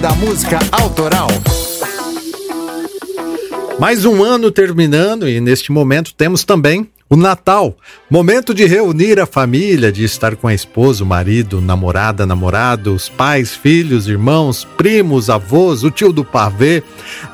Da Música Autoral. Mais um ano terminando e neste momento temos também o Natal, momento de reunir a família, de estar com a esposa, o marido, namorada, namorado, os pais, filhos, irmãos, primos, avós, o tio do pavê,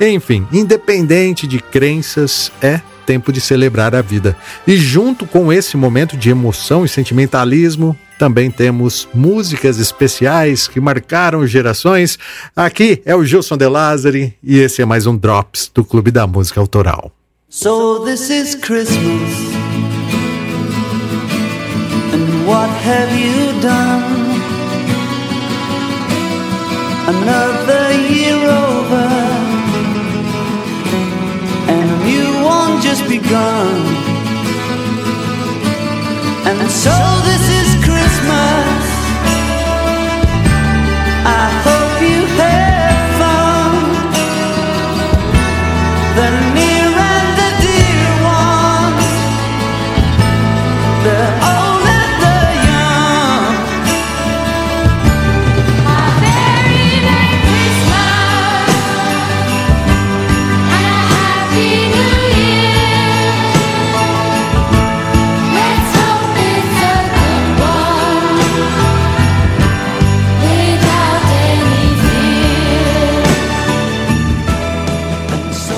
enfim, independente de crenças, é tempo de celebrar a vida. E junto com esse momento de emoção e sentimentalismo, também temos músicas especiais que marcaram gerações. Aqui é o Gilson De Lázari e esse é mais um Drops do Clube da Música Autoral. So this is Christmas And what have you done? Another year over And And so this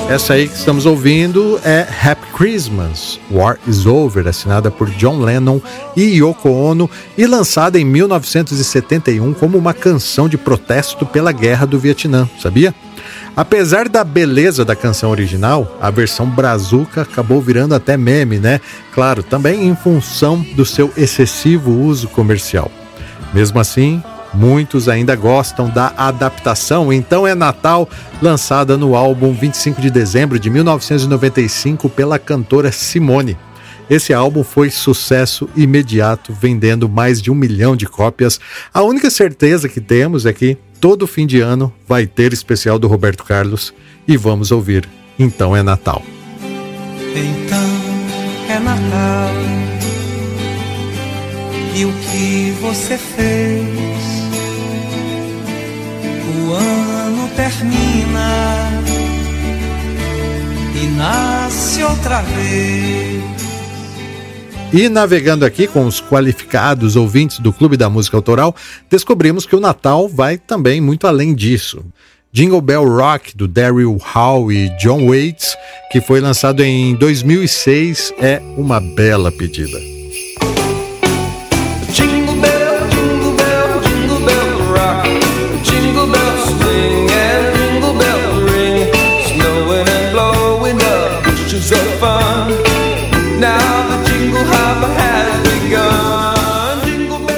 Essa aí que estamos ouvindo é Happy Christmas, War is Over, assinada por John Lennon e Yoko Ono e lançada em 1971 como uma canção de protesto pela guerra do Vietnã, sabia? Apesar da beleza da canção original, a versão brazuca acabou virando até meme, né? Claro, também em função do seu excessivo uso comercial. Mesmo assim, muitos ainda gostam da adaptação, então é Natal, lançada no álbum 25 de dezembro de 1995 pela cantora Simone. Esse álbum foi sucesso imediato, vendendo mais de um milhão de cópias. A única certeza que temos é que todo fim de ano vai ter especial do Roberto Carlos e vamos ouvir Então é Natal. Então é Natal. E o que você fez? O ano termina e nasce outra vez. E navegando aqui com os qualificados ouvintes do Clube da Música Autoral, descobrimos que o Natal vai também muito além disso. Jingle Bell Rock, do Daryl Hall e John Waits, que foi lançado em 2006, é uma bela pedida.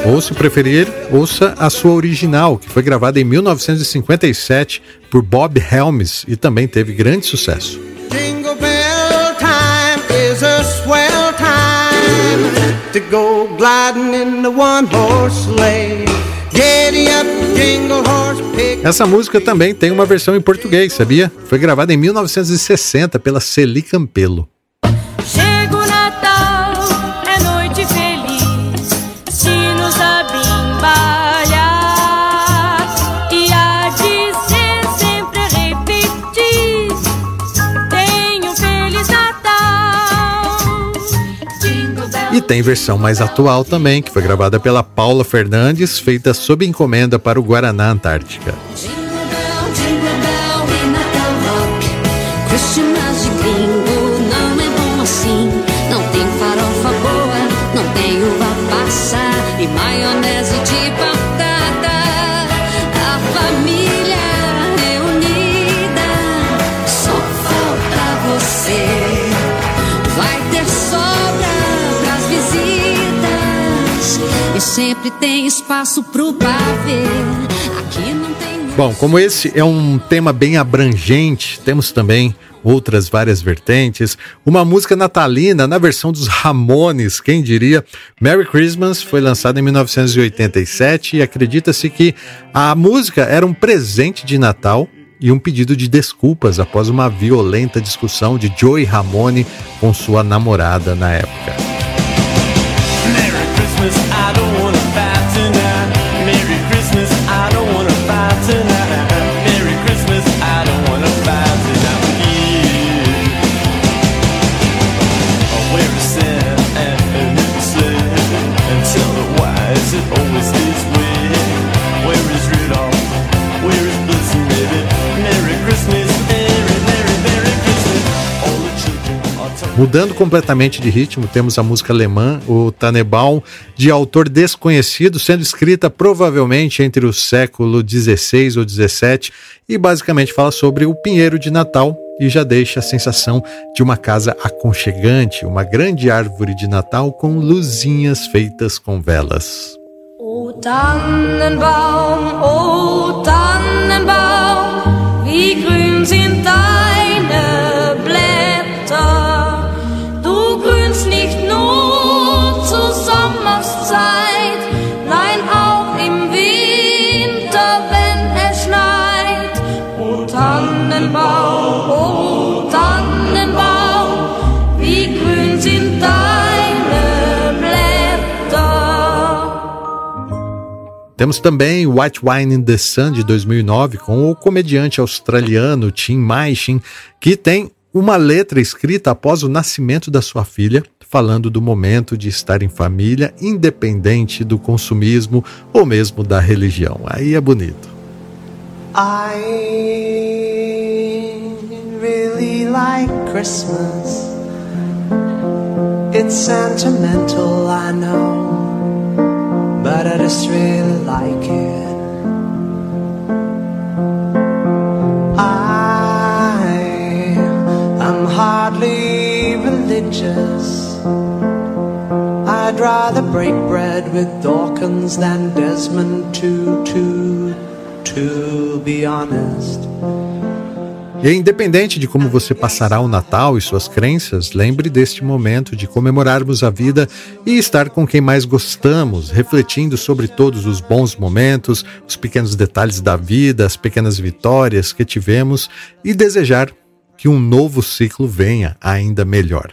Ou, se preferir, ouça a sua original, que foi gravada em 1957 por Bob Helms e também teve grande sucesso. Essa música também tem uma versão em português, sabia? Foi gravada em 1960 pela Celi Campelo. Tem versão mais atual também, que foi gravada pela Paula Fernandes, feita sob encomenda para o Guaraná Antártica. Vai ter sobra e sempre tem espaço pro pavê. Aqui não tem Bom, como esse é um tema bem abrangente, temos também outras várias vertentes. Uma música natalina na versão dos Ramones, quem diria? Merry Christmas foi lançada em 1987 e acredita-se que a música era um presente de Natal e um pedido de desculpas após uma violenta discussão de Joey Ramone com sua namorada na época. Christmas, I don't wanna Mudando completamente de ritmo, temos a música alemã, o Tannenbaum, de autor desconhecido, sendo escrita provavelmente entre o século XVI ou XVII e basicamente fala sobre o pinheiro de Natal e já deixa a sensação de uma casa aconchegante, uma grande árvore de Natal com luzinhas feitas com velas. O Tannenbaum, o Tannenbaum, wie grün sind deine Temos também White Wine in the Sun de 2009 com o comediante australiano Tim Minchin, que tem uma letra escrita após o nascimento da sua filha, falando do momento de estar em família, independente do consumismo ou mesmo da religião. Aí é bonito. I really like Christmas. It's sentimental, I know, but I just really like it. I am hardly religious. I'd rather break bread with Dawkins than Desmond Tutu, to be honest. E independente de como você passará o Natal e suas crenças, lembre deste momento de comemorarmos a vida e estar com quem mais gostamos, refletindo sobre todos os bons momentos, os pequenos detalhes da vida, as pequenas vitórias que tivemos e desejar que um novo ciclo venha ainda melhor.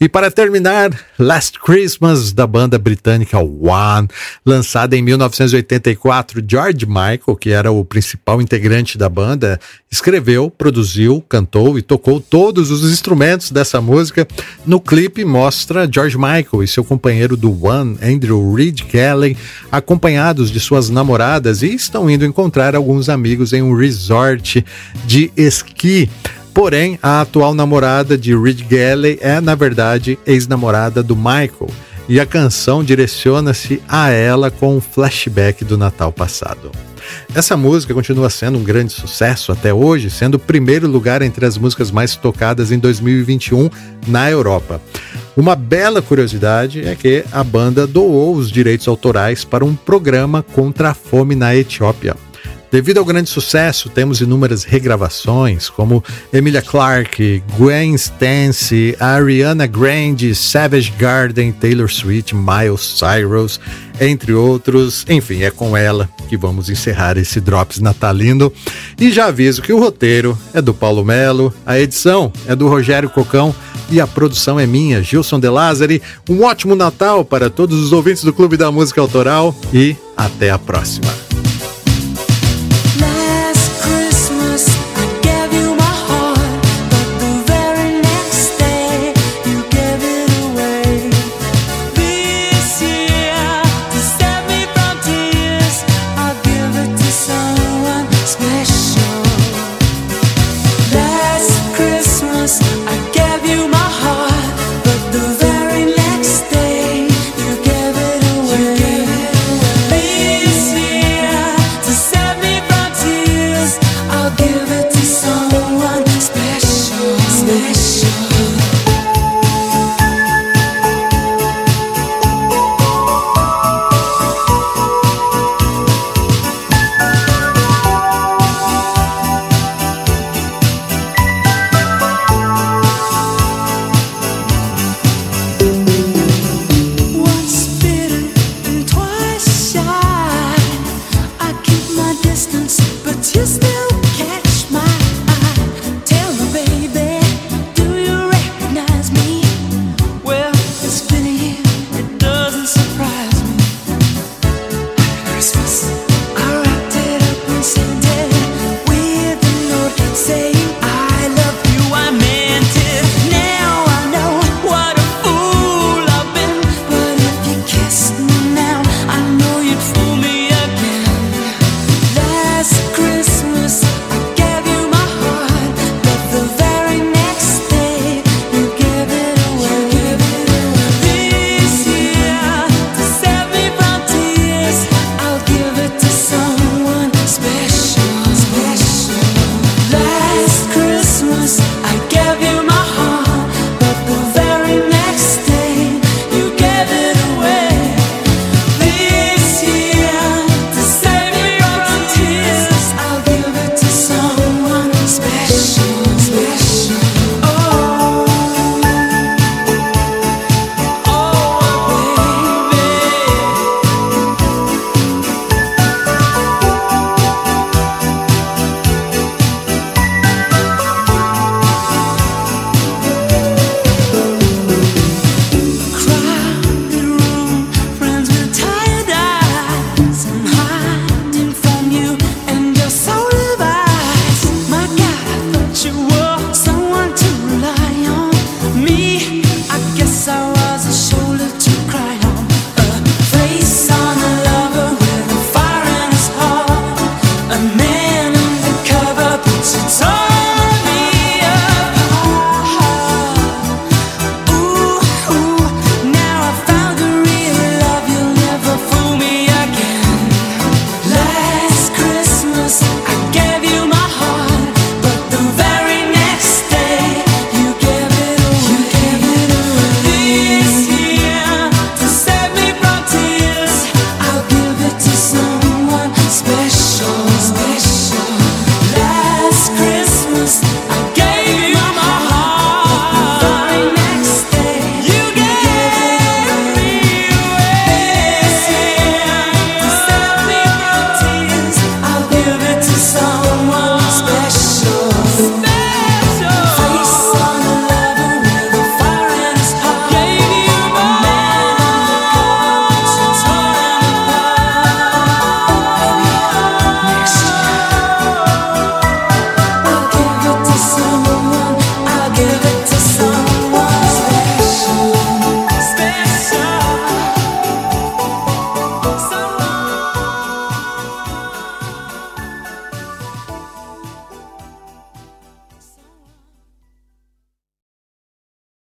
E para terminar, Last Christmas da banda britânica One, lançada em 1984, George Michael, que era o principal integrante da banda, escreveu, produziu, cantou e tocou todos os instrumentos dessa música. No clipe mostra George Michael e seu companheiro do One, Andrew Reed Kelly, acompanhados de suas namoradas e estão indo encontrar alguns amigos em um resort de esqui. Porém, a atual namorada de Reed Galley é, na verdade, ex-namorada do Michael, e a canção direciona-se a ela com um flashback do Natal passado. Essa música continua sendo um grande sucesso até hoje, sendo o primeiro lugar entre as músicas mais tocadas em 2021 na Europa. Uma bela curiosidade é que a banda doou os direitos autorais para um programa contra a fome na Etiópia. Devido ao grande sucesso, temos inúmeras regravações, como Emilia Clarke, Gwen Stance, Ariana Grande, Savage Garden, Taylor Swift, Miles Cyrus, entre outros. Enfim, é com ela que vamos encerrar esse Drops natalino. E já aviso que o roteiro é do Paulo Melo, a edição é do Rogério Cocão e a produção é minha, Gilson De Lázari. Um ótimo Natal para todos os ouvintes do Clube da Música Autoral e até a próxima.